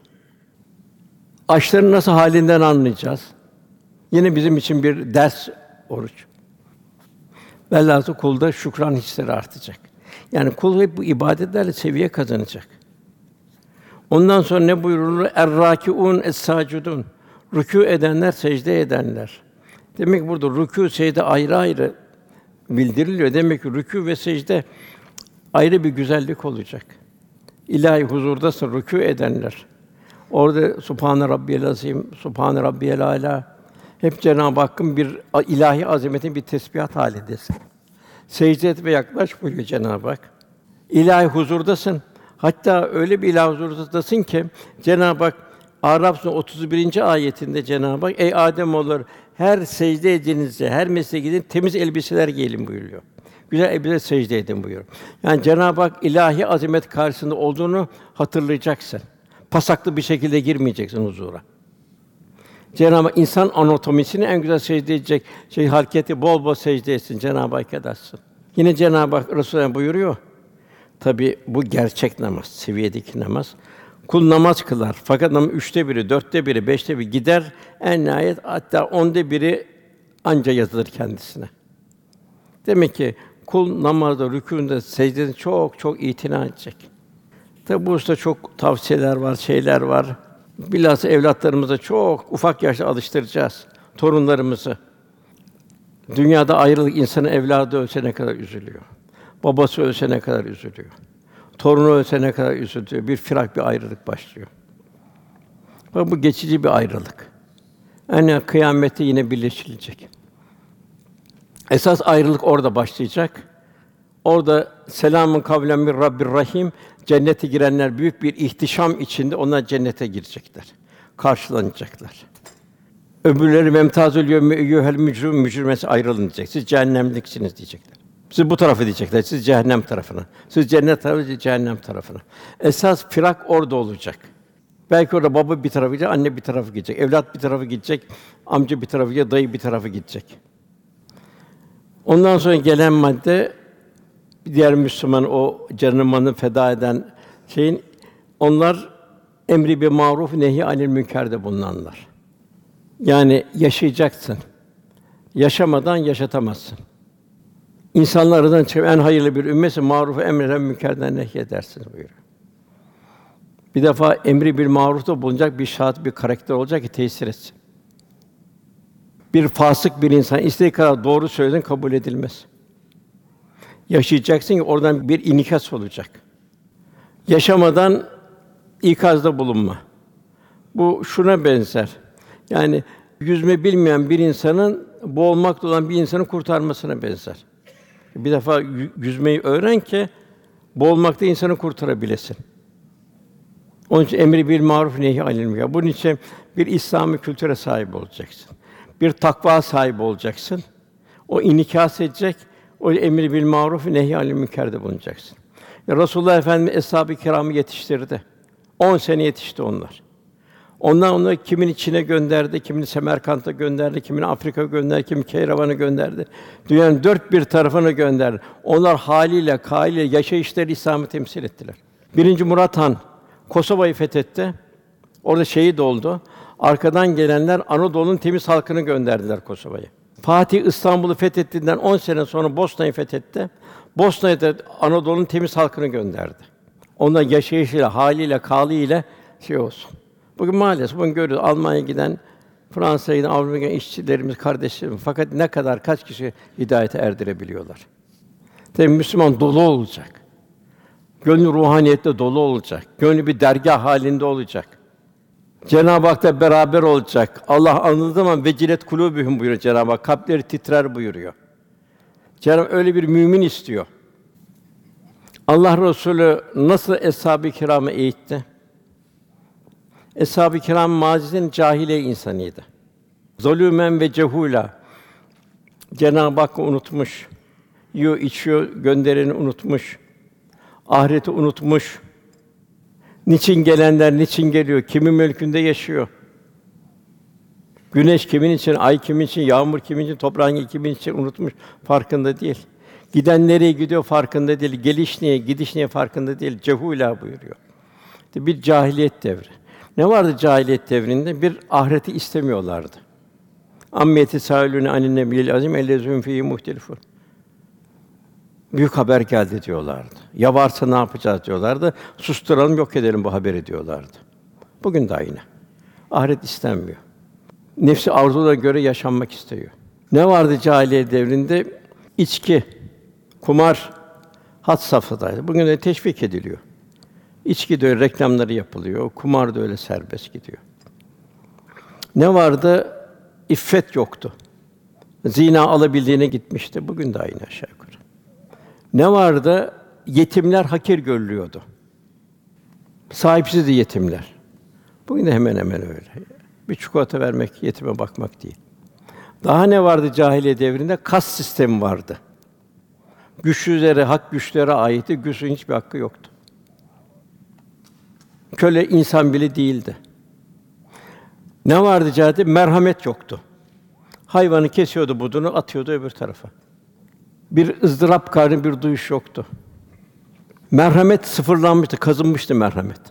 Açların nasıl halinden anlayacağız. Yine bizim için bir ders oruç. Velhâsıl kulda şükran hisleri artacak. Yani kul hep bu ibadetlerle seviye kazanacak. Ondan sonra ne buyurulur? Er-râkiûn es-sâcidûn. Rükû edenler, secde edenler. Demek ki burada rükû, secde ayrı ayrı bildiriliyor. Demek ki rükû ve secde ayrı bir güzellik olacak. İlahi huzurdasın rükû edenler. Orada Subhane Rabbiyel Azim, Subhane Rabbiyel Ala hep Cenab-ı Hakk'ın bir ilahi azametin bir tesbihat halindesin. Secde et ve yaklaş buyuruyor Cenab-ı Hak. İlahi huzurdasın. Hatta öyle bir ilahi huzurdasın ki Cenab-ı Hak Araf Suresi 31. ayetinde Cenab-ı Hak ey Adem olur her secde edinizde, her mesleğe gidin temiz elbiseler giyin buyuruyor. Güzel elbise secde edin buyuruyor. Yani Cenab-ı Hak ilahi azamet karşısında olduğunu hatırlayacaksın. Pasaklı bir şekilde girmeyeceksin huzura. Cenab-ı Hak insan anatomisini en güzel secde edecek şey hareketi bol bol secde etsin Cenab-ı Hak edersin. Yine Cenab-ı Hak Resulullah buyuruyor. Tabi bu gerçek namaz, seviyedeki namaz. Kul namaz kılar. Fakat namaz üçte biri, dörtte biri, beşte biri gider. En nihayet hatta onda biri anca yazılır kendisine. Demek ki kul namazda, rükûnde, secdede çok çok itina edecek. Tabi bu usta çok tavsiyeler var, şeyler var. Bilhassa evlatlarımıza çok ufak yaşta alıştıracağız torunlarımızı. Dünyada ayrılık insanın evladı ölse ne kadar üzülüyor. Babası ölse ne kadar üzülüyor. Torunu ölse ne kadar üzülüyor. Bir firak, bir ayrılık başlıyor. Ve bu geçici bir ayrılık. Yani kıyamette yine birleşilecek. Esas ayrılık orada başlayacak. Orada selamun kavlen min Rabbir Rahim cennete girenler büyük bir ihtişam içinde onlar cennete girecekler. Karşılanacaklar. Öbürleri memtazül yevme eyyuhel mücrim mücrimesi ayrılınacak. Siz cehennemliksiniz diyecekler. Siz bu tarafı diyecekler. Siz cehennem tarafına. Siz cennet tarafı, cehennem tarafına. Esas firak orada olacak. Belki orada baba bir tarafı gidecek, anne bir tarafı gidecek, evlat bir tarafı gidecek, amca bir tarafı gidecek, dayı bir tarafı gidecek. Ondan sonra gelen madde diğer Müslüman o canını feda eden şeyin onlar emri bir maruf nehi anil münkerde bulunanlar. Yani yaşayacaksın. Yaşamadan yaşatamazsın. İnsanlar aradan en hayırlı bir ümmetsin, marufu emreden münkerden nehyedersiniz buyuruyor. Bir defa emri bir marufta bulunacak bir şahit, bir karakter olacak ki tesir etsin. Bir fasık bir insan istediği kadar doğru söylesin kabul edilmez. Yaşayacaksın ki oradan bir inikas olacak. Yaşamadan ikazda bulunma. Bu şuna benzer. Yani yüzme bilmeyen bir insanın boğulmakta olan bir insanı kurtarmasına benzer. Bir defa yüzmeyi öğren ki boğulmakta insanı kurtarabilesin. Onun için emri bir maruf nehi anil münker. Bunun için bir İslami kültüre sahip olacaksın. Bir takva sahibi olacaksın. O inikas edecek. O emri bil maruf nehi anil münkerde bulunacaksın. Ya Resulullah Efendimiz eshab-ı kiramı yetiştirdi. 10 sene yetişti onlar. Ondan onları kimin içine gönderdi, kimini Semerkant'a gönderdi, kimini Afrika gönderdi, kimi Keyravan'a gönderdi. Dünyanın dört bir tarafına gönderdi. Onlar haliyle, kâliyle yaşayışları İslam'ı temsil ettiler. Birinci Murat Han Kosova'yı fethetti. Orada şehit oldu. Arkadan gelenler Anadolu'nun temiz halkını gönderdiler Kosova'ya. Fatih İstanbul'u fethettiğinden 10 sene sonra Bosna'yı fethetti. Bosna'ya da Anadolu'nun temiz halkını gönderdi. Ona yaşayışıyla, haliyle, kâliyle şey olsun. Bugün maalesef bugün görüyoruz Almanya'ya giden, Fransa'ya giden, Avrupa'ya giden işçilerimiz, kardeşlerimiz fakat ne kadar kaç kişi hidayete erdirebiliyorlar? Tabii Müslüman dolu olacak. Gönlü ruhaniyette dolu olacak. Gönlü bir dergah halinde olacak. Cenab-ı Hak'la beraber olacak. Allah anıldığı zaman vecilet kulûbühüm buyuruyor Cenab-ı Hak. Kalpleri titrer buyuruyor. Cenab-ı Hak öyle bir mümin istiyor. Allah Resulü nasıl eshab-ı kiramı eğitti? Eshab-ı kiram mazinin cahiliye insanıydı. Zulümen ve cehula. Cenab-ı Hakk'ı unutmuş. Yiyor, içiyor, göndereni unutmuş. Ahireti unutmuş. Niçin gelenler niçin geliyor? Kimin mülkünde yaşıyor? Güneş kimin için, ay kimin için, yağmur kimin için, toprağın kimin için unutmuş, farkında değil. Giden nereye gidiyor farkında değil. Geliş niye, gidiş niye farkında değil. Cehûlâ buyuruyor. Bir cahiliyet devri. Ne vardı cahiliyet devrinde? Bir ahireti istemiyorlardı. Ammiyeti sâilûne anin nebiyil azim ellezûn fîhî muhtelifûn. Büyük haber geldi diyorlardı. Ya varsa ne yapacağız diyorlardı. Susturalım, yok edelim bu haberi diyorlardı. Bugün de aynı. Ahiret istenmiyor. Nefsi arzulara göre yaşanmak istiyor. Ne vardı cahiliye devrinde? İçki, kumar hat safhadaydı. Bugün de teşvik ediliyor. İçki de öyle reklamları yapılıyor. Kumar da öyle serbest gidiyor. Ne vardı? İffet yoktu. Zina alabildiğine gitmişti. Bugün de aynı aşağı yukarı. Ne vardı? Yetimler hakir görülüyordu. Sahipsiz yetimler. Bugün de hemen hemen öyle. Bir çikolata vermek, yetime bakmak değil. Daha ne vardı cahiliye devrinde? Kas sistemi vardı. Güçlülere, hak güçlere aitti, güçlünün hiçbir hakkı yoktu. Köle insan bile değildi. Ne vardı cahiliyede? Merhamet yoktu. Hayvanı kesiyordu budunu, atıyordu öbür tarafa. Bir ızdırap karnı bir duyuş yoktu. Merhamet sıfırlanmıştı, kazınmıştı merhamet.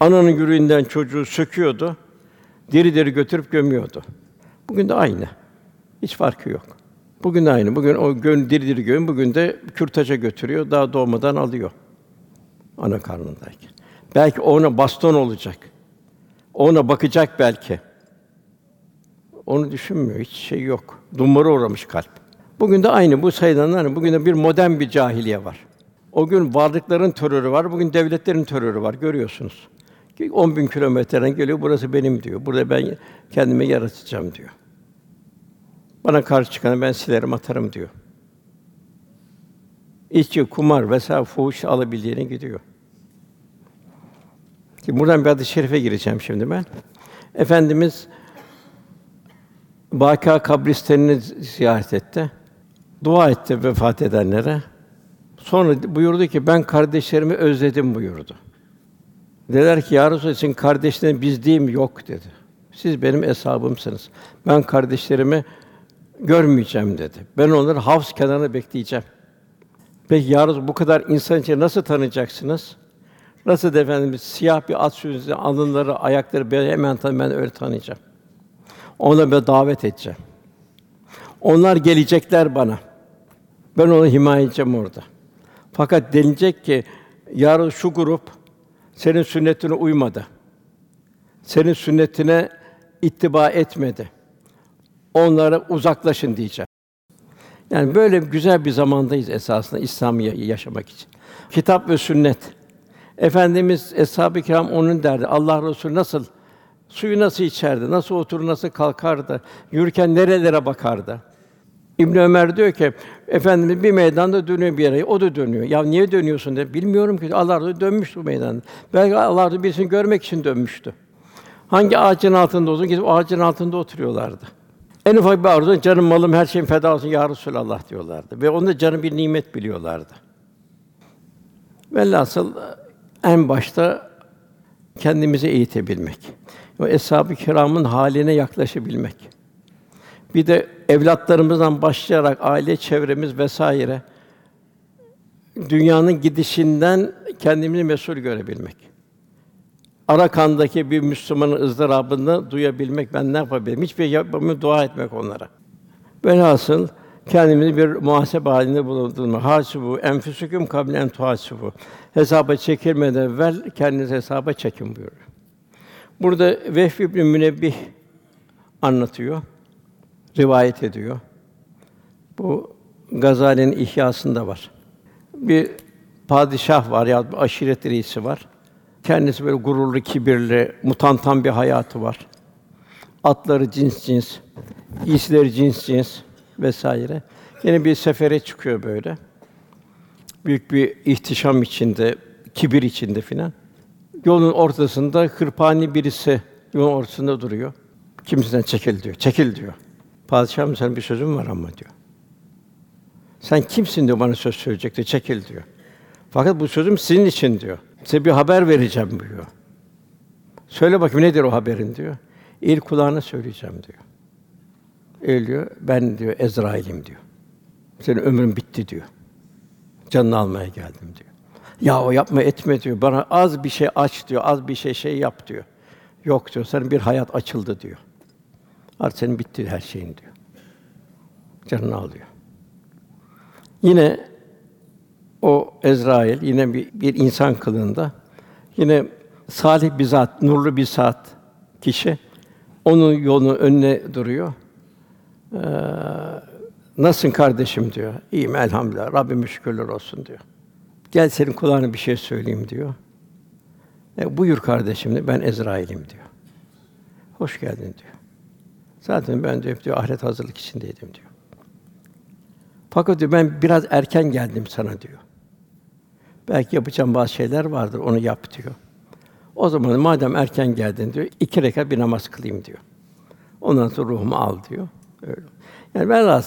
Ananın yüreğinden çocuğu söküyordu, diri diri götürüp gömüyordu. Bugün de aynı. Hiç farkı yok. Bugün de aynı. Bugün o gön diri diri göm, bugün de kürtaja götürüyor, daha doğmadan alıyor. Ana karnındayken. Belki ona baston olacak. Ona bakacak belki. Onu düşünmüyor, hiç şey yok. Dumura uğramış kalp. Bugün de aynı bu sayılanlar. Bugün de bir modern bir cahiliye var. O gün varlıkların terörü var, bugün devletlerin terörü var. Görüyorsunuz. Ki 10 bin kilometreden geliyor, burası benim diyor. Burada ben kendime yaratacağım diyor. Bana karşı çıkanı ben silerim, atarım diyor. İçki, kumar vesaire fuhuş alabildiğine gidiyor. Şimdi buradan bir hadis-i şerife gireceğim şimdi ben. Efendimiz Baka kabristanını ziyaret etti. Dua etti vefat edenlere. Sonra buyurdu ki ben kardeşlerimi özledim buyurdu. Dediler ki ya Resulallah için kardeşlerin biz değil mi? Yok dedi. Siz benim hesabımsınız. Ben kardeşlerimi görmeyeceğim dedi. Ben onları havz kenarında bekleyeceğim. Peki ya Resulallah, bu kadar insan için nasıl tanıyacaksınız? Nasıl de efendimiz siyah bir at sürüsü alınları, ayakları ben hemen tanı ben öyle tanıyacağım. Ona ben davet edeceğim. Onlar gelecekler bana. Ben onu himaye edeceğim orada. Fakat denilecek ki yarın şu grup senin sünnetine uymadı. Senin sünnetine ittiba etmedi. Onlara uzaklaşın diyeceğim. Yani böyle güzel bir zamandayız esasında İslam'ı yaşamak için. Kitap ve sünnet. Efendimiz Eshab-ı Kiram onun derdi. Allah Resulü nasıl suyu nasıl içerdi, nasıl oturur, nasıl kalkardı, yürürken nerelere bakardı. İbn Ömer diyor ki, efendimiz bir meydanda dönüyor bir yere, o da dönüyor. Ya niye dönüyorsun dedi. Bilmiyorum ki. Allah Resulü dönmüş bu meydanda. Belki Allah Resulü birisini görmek için dönmüştü. Hangi ağacın altında olsun, gidip ağacın altında oturuyorlardı. En ufak bir arzu, canım malım her şeyim feda olsun ya Resulallah diyorlardı. Ve onu da canı bir nimet biliyorlardı. Velhasıl en başta kendimizi eğitebilmek. O eshab-ı kiramın haline yaklaşabilmek. Bir de evlatlarımızdan başlayarak aile çevremiz vesaire dünyanın gidişinden kendimizi mesul görebilmek. Arakan'daki bir Müslümanın ızdırabını duyabilmek, ben ne yapabilirim? Hiçbir şey yapmamı dua etmek onlara. Velhasıl kendimizi bir muhasebe halinde bulundurma. Hasibu enfusukum kable en tuhasibu. Hesaba çekilmeden evvel kendinizi hesaba çekin buyuruyor. Burada Vehb ibn Münebbih anlatıyor, rivayet ediyor. Bu Gazali'nin İhyasında var. Bir padişah var ya bir aşiret reisi var. Kendisi böyle gururlu, kibirli, mutantan bir hayatı var. Atları cins cins, giysileri cins cins vesaire. Yine bir sefere çıkıyor böyle. Büyük bir ihtişam içinde, kibir içinde filan. Yolun ortasında hırpani birisi yolun ortasında duruyor. Kimseden çekil diyor. Çekil diyor. Padişahım senin bir sözün var ama diyor. Sen kimsin diyor bana söz söyleyecek diyor. Çekil diyor. Fakat bu sözüm sizin için diyor. Size bir haber vereceğim diyor. Söyle bakayım nedir o haberin diyor. İl kulağına söyleyeceğim diyor. Eğiliyor. Ben diyor Ezrail'im diyor. Senin ömrün bitti diyor. Canını almaya geldim diyor. Ya o yapma etme diyor. Bana az bir şey aç diyor. Az bir şey şey yap diyor. Yok diyor. Senin bir hayat açıldı diyor. Artık senin bitti her şeyin diyor. Canını alıyor. Yine o Ezrail yine bir, bir insan kılığında yine salih bir zat, nurlu bir zat kişi onun yolunun önüne duruyor. Ee, nasılsın kardeşim diyor. İyiyim elhamdülillah. Rabbime şükürler olsun diyor. Gel senin kulağına bir şey söyleyeyim diyor. E, buyur kardeşim diyor. Ben Ezrail'im diyor. Hoş geldin diyor. Zaten ben diyor, diyor ahiret hazırlık içindeydim diyor. Fakat diyor ben biraz erken geldim sana diyor. Belki yapacağım bazı şeyler vardır, onu yap diyor. O zaman madem erken geldin diyor, iki rekat bir namaz kılayım diyor. Ondan sonra ruhumu al diyor. Öyle. Yani ben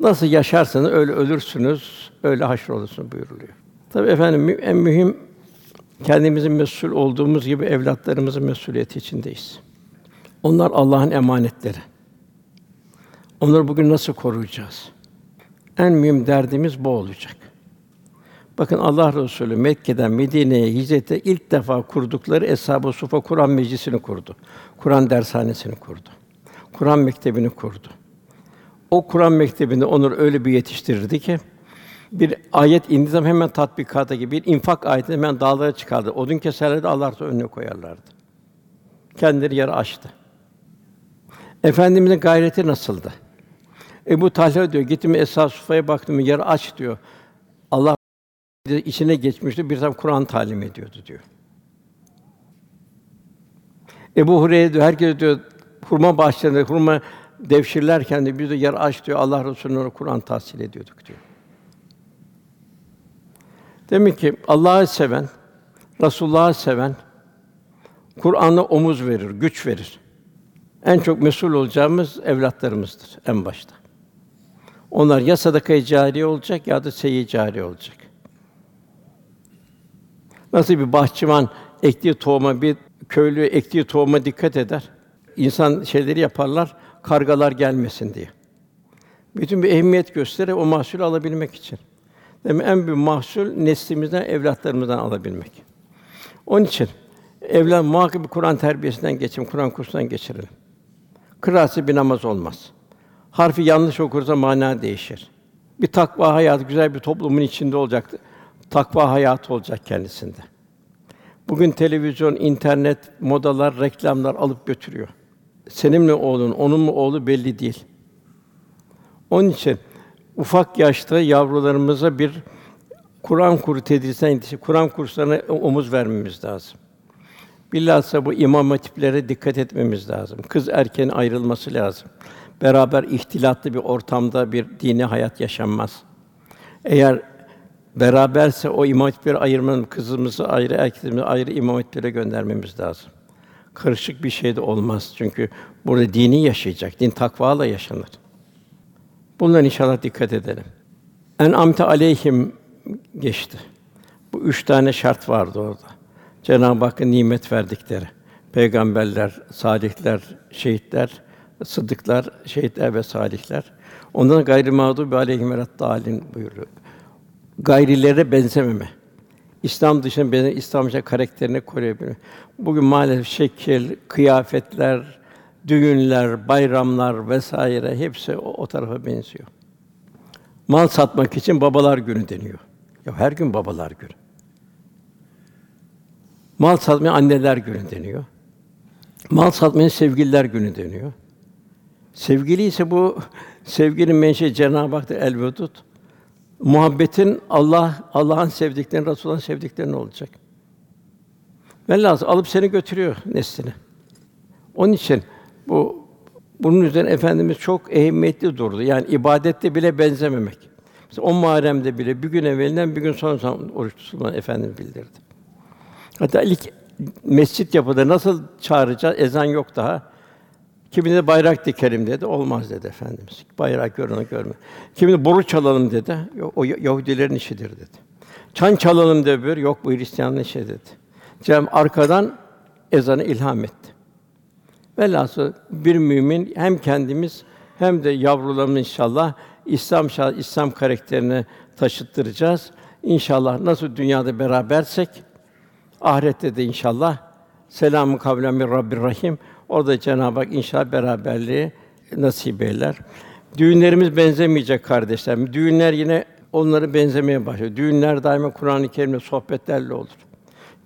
nasıl yaşarsanız öyle ölürsünüz, öyle haşr olursun buyuruluyor. Tabii efendim en mühim kendimizin mesul olduğumuz gibi evlatlarımızın mesuliyeti içindeyiz. Onlar Allah'ın emanetleri. Onları bugün nasıl koruyacağız? En mühim derdimiz bu olacak. Bakın Allah Resulü Mekke'den Medine'ye hicrete ilk defa kurdukları Eshab-ı Sufa Kur'an meclisini kurdu. Kur'an dershanesini kurdu. Kur'an mektebini kurdu. O Kur'an mektebinde onur öyle bir yetiştirirdi ki bir ayet indiği zaman hemen tatbikata gibi bir infak ayeti hemen dağlara çıkardı. Odun keserlerdi, Allah Resulü önüne koyarlardı. Kendileri yer açtı. Efendimizin gayreti nasıldı? Ebu Talha diyor, gittim Esas Sufa'ya baktım, yer aç diyor. Allah içine geçmişti, bir zaman Kur'an talim ediyordu diyor. Ebu Hureyre diyor, herkes diyor, hurma bahçelerinde hurma devşirlerken de biz de yer aç diyor, Allah Resulü'nün Kur'an tahsil ediyorduk diyor. Demek ki Allah'ı seven, Resulullah'ı seven, Kur'an'a omuz verir, güç verir. En çok mesul olacağımız evlatlarımızdır en başta. Onlar ya sadaka-i cariye olacak ya da seyyi cariye olacak. Nasıl bir bahçıvan ektiği tohuma bir köylü ektiği tohuma dikkat eder. İnsan şeyleri yaparlar, kargalar gelmesin diye. Bütün bir ehemmiyet gösterir o mahsulü alabilmek için. Demek en büyük mahsul neslimizden, evlatlarımızdan alabilmek. Onun için evlat muhakkak Kur'an terbiyesinden geçin, Kur'an kursundan geçirelim. Kıraatsiz bir namaz olmaz. Harfi yanlış okursa mana değişir. Bir takva hayatı güzel bir toplumun içinde olacaktı. Takva hayatı olacak kendisinde. Bugün televizyon, internet, modalar, reklamlar alıp götürüyor. Senin mi oğlun, onun mu oğlu belli değil. Onun için ufak yaşta yavrularımıza bir Kur'an kursu tedrisinden yetişip Kur'an kurslarına omuz vermemiz lazım. Bilhassa bu imam hatiplere dikkat etmemiz lazım. Kız erkeğin ayrılması lazım. Beraber ihtilatlı bir ortamda bir dini hayat yaşanmaz. Eğer beraberse o imam hatipleri ayırmanın kızımızı ayrı, erkeğimizi ayrı imam göndermemiz lazım. Karışık bir şey de olmaz. Çünkü burada dini yaşayacak. Din takvayla yaşanır. Bunlara inşallah dikkat edelim. En amte aleyhim geçti. Bu üç tane şart vardı orada. Cenab-ı Hakk'ın nimet verdikleri. Peygamberler, salihler, şehitler, sıddıklar, şehitler ve salihler. Ondan gayri mağdubi aleyhim ve dalin buyuruyor. Gayrilere benzememe. İslam dışında benim İslam dışı karakterini koruyabilir. Bugün maalesef şekil, kıyafetler, düğünler, bayramlar vesaire hepsi o, o tarafa benziyor. Mal satmak için babalar günü deniyor. Ya her gün babalar günü. Mal satmaya anneler günü deniyor. Mal satmaya sevgililer günü deniyor. Sevgili ise bu sevginin menşei Cenab-ı Hak'tır el vedud. Muhabbetin Allah Allah'ın sevdiklerini, Resulullah'ın sevdiklerini olacak. Velhâsıl alıp seni götürüyor neslini. Onun için bu bunun üzerine efendimiz çok ehemmiyetli durdu. Yani ibadette bile benzememek. Mesela o Muharrem'de bile bir gün evvelinden bir gün sonrasından oruç tutulma efendim bildirdi. Hatta ilk mescit yapıda nasıl çağıracağız? Ezan yok daha. Kimine bayrak dikelim dedi. Olmaz dedi efendimiz. Bayrak gör onu görme. Kimine boru çalalım dedi. O Yahudilerin işidir dedi. Çan çalalım dedi bir. Yok bu Hristiyanların işi dedi. Cem arkadan ezanı ilham etti. Velhasıl bir mümin hem kendimiz hem de yavrularımız inşallah İslam İslam karakterini taşıttıracağız. İnşallah nasıl dünyada berabersek ahirette de inşallah selamun kavlen min Rabbir Rahim. Orada Cenab-ı Hak inşallah beraberliği nasip eyler. Düğünlerimiz benzemeyecek kardeşler. Düğünler yine onları benzemeye başlıyor. Düğünler daima Kur'an-ı Kerim'le sohbetlerle olur.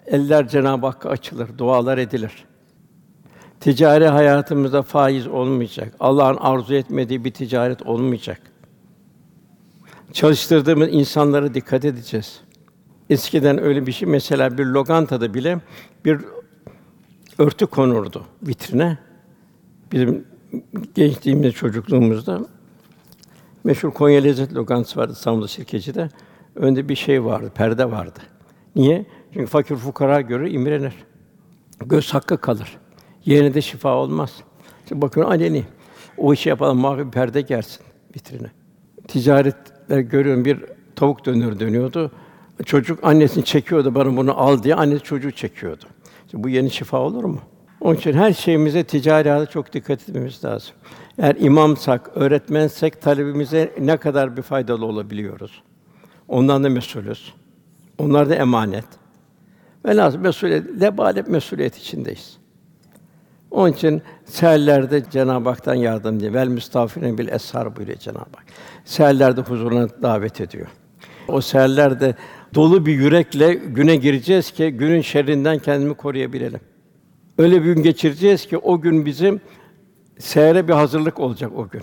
Eller Cenab-ı Hakk'a açılır, dualar edilir. Ticari hayatımızda faiz olmayacak. Allah'ın arzu etmediği bir ticaret olmayacak. Çalıştırdığımız insanlara dikkat edeceğiz. Eskiden öyle bir şey mesela bir lokantada bile bir örtü konurdu vitrine. Bizim gençliğimizde, çocukluğumuzda meşhur Konya Lezzet Lokantası vardı İstanbul'da Sirkeci'de. Önde bir şey vardı, perde vardı. Niye? Çünkü fakir fukara görür, imrenir. Göz hakkı kalır. Yerine de şifa olmaz. Şimdi bakın aleni. O işi yapalım, mavi perde gersin vitrine. Ticaretler görüyorum bir tavuk dönür dönüyordu. Çocuk annesini çekiyordu bana bunu al diye annesi çocuğu çekiyordu. Bu yeni şifa olur mu? Onun için her şeyimize ticari hayata çok dikkat etmemiz lazım. Eğer imamsak, öğretmensek talebimize ne kadar bir faydalı olabiliyoruz. Ondan da mesulüz. Onlar da emanet. Ve lazım mesuliyet, lebalep mesuliyet içindeyiz. Onun için seherlerde Cenab-ı Hak'tan yardım diye vel müstafirine bil eshar buyuruyor Cenab-ı Hak. Seherlerde huzuruna davet ediyor. O seherlerde dolu bir yürekle güne gireceğiz ki günün şerrinden kendimi koruyabilelim. Öyle bir gün geçireceğiz ki o gün bizim sehre bir hazırlık olacak o gün.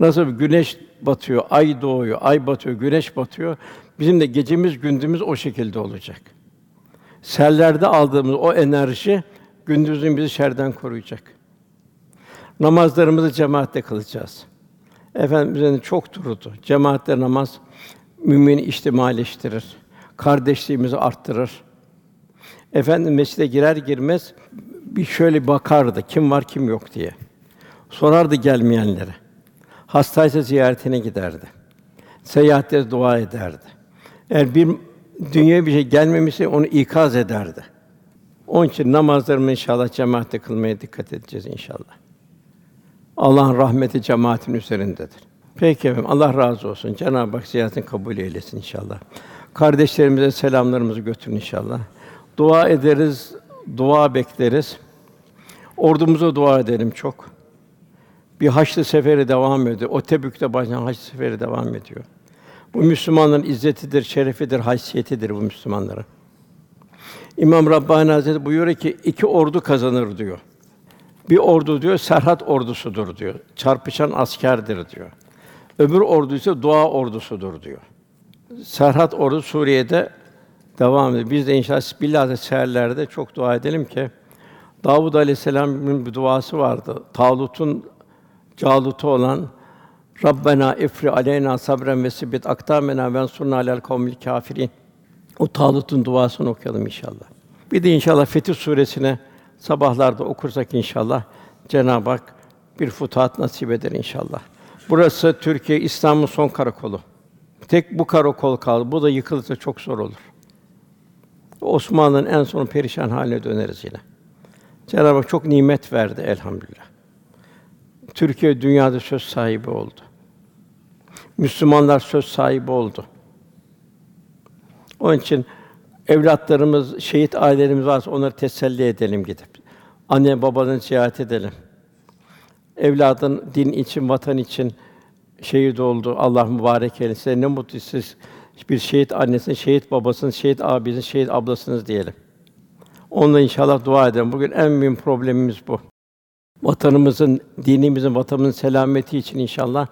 Nasıl güneş batıyor, ay doğuyor, ay batıyor, güneş batıyor. Bizim de gecemiz, gündüzümüz o şekilde olacak. Sellerde aldığımız o enerji gündüzün bizi şerden koruyacak. Namazlarımızı cemaatle kılacağız. Efendimizin çok durdu. Cemaatle namaz mümini içtimaileştirir. Kardeşliğimizi arttırır. Efendim mescide girer girmez bir şöyle bakardı kim var kim yok diye. Sorardı gelmeyenlere. Hastaysa ziyaretine giderdi. Seyahatte dua ederdi. Eğer bir dünya bir şey gelmemişse onu ikaz ederdi. Onun için namazlarımı inşallah cemaatle kılmaya dikkat edeceğiz inşallah. Allah'ın rahmeti cemaatin üzerindedir. Peki efendim, Allah razı olsun. Cenab-ı Hak ziyaretini kabul eylesin inşallah. Kardeşlerimize selamlarımızı götürün inşallah. Dua ederiz, dua bekleriz. Ordumuza dua edelim çok. Bir Haçlı seferi devam ediyor. O Tebük'te başlayan Haçlı seferi devam ediyor. Bu Müslümanların izzetidir, şerefidir, haysiyetidir bu Müslümanlara. İmam Rabbani Hazretleri buyuruyor ki iki ordu kazanır diyor. Bir ordu diyor Serhat ordusudur diyor. Çarpışan askerdir diyor. Öbür ordu ise dua ordusudur diyor. Serhat ordu Suriye'de devam ediyor. Biz de inşallah bilhassa seherlerde çok dua edelim ki Davud Aleyhisselam'ın bir duası vardı. Talut'un Calut'u olan Rabbena ifri aleyna sabren ve sibit aktamena ve ensurna alel kavmil kafirin. O Talut'un duasını okuyalım inşallah. Bir de inşallah Fetih suresine sabahlarda okursak inşallah Cenab-ı Hak bir futuhat nasip eder inşallah. Burası Türkiye İslam'ın son karakolu. Tek bu karakol kaldı. Bu da yıkılırsa çok zor olur. Osmanlı'nın en son perişan haline döneriz yine. Cenab-ı Hak çok nimet verdi elhamdülillah. Türkiye dünyada söz sahibi oldu. Müslümanlar söz sahibi oldu. Onun için evlatlarımız, şehit ailelerimiz varsa onları teselli edelim gidip. Anne babanın ziyaret edelim. Evladın din için, vatan için şehit oldu. Allah mübarek eylesin. Ne mutlu siz bir şehit annesiniz, şehit babasınız, şehit abisiniz, şehit ablasınız diyelim. Onunla inşallah dua edelim. Bugün en büyük problemimiz bu. Vatanımızın, dinimizin, vatanımızın selameti için inşallah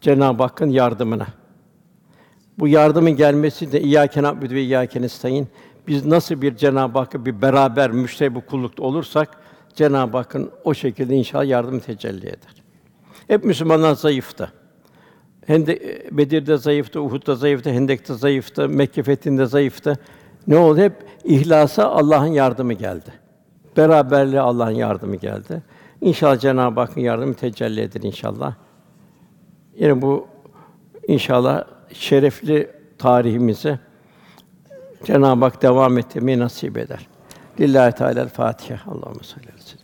Cenab-ı Hakk'ın yardımına. Bu yardımın gelmesi de İyyâke na'budu ve İyyâke. Biz nasıl bir Cenab-ı Hakk'a bir beraber müştebih kullukta olursak Cenab-ı Hakk'ın o şekilde inşallah yardımı tecelli eder. Hep Müslümanlar zayıftı. Hende Bedir'de zayıftı, Uhud'da zayıftı, Hendek'te zayıftı, Mekke fethinde zayıftı. Ne oldu? Hep ihlasa Allah'ın yardımı geldi. Beraberliğe Allah'ın yardımı geldi. İnşallah Cenab-ı Hakk'ın yardımı tecelli eder inşallah. Yine bu inşallah şerefli tarihimizi Cenab-ı Hak devam ettirmeyi nasip eder. Lillahi Teala Fatiha. Allahumme salli aleyhi ve.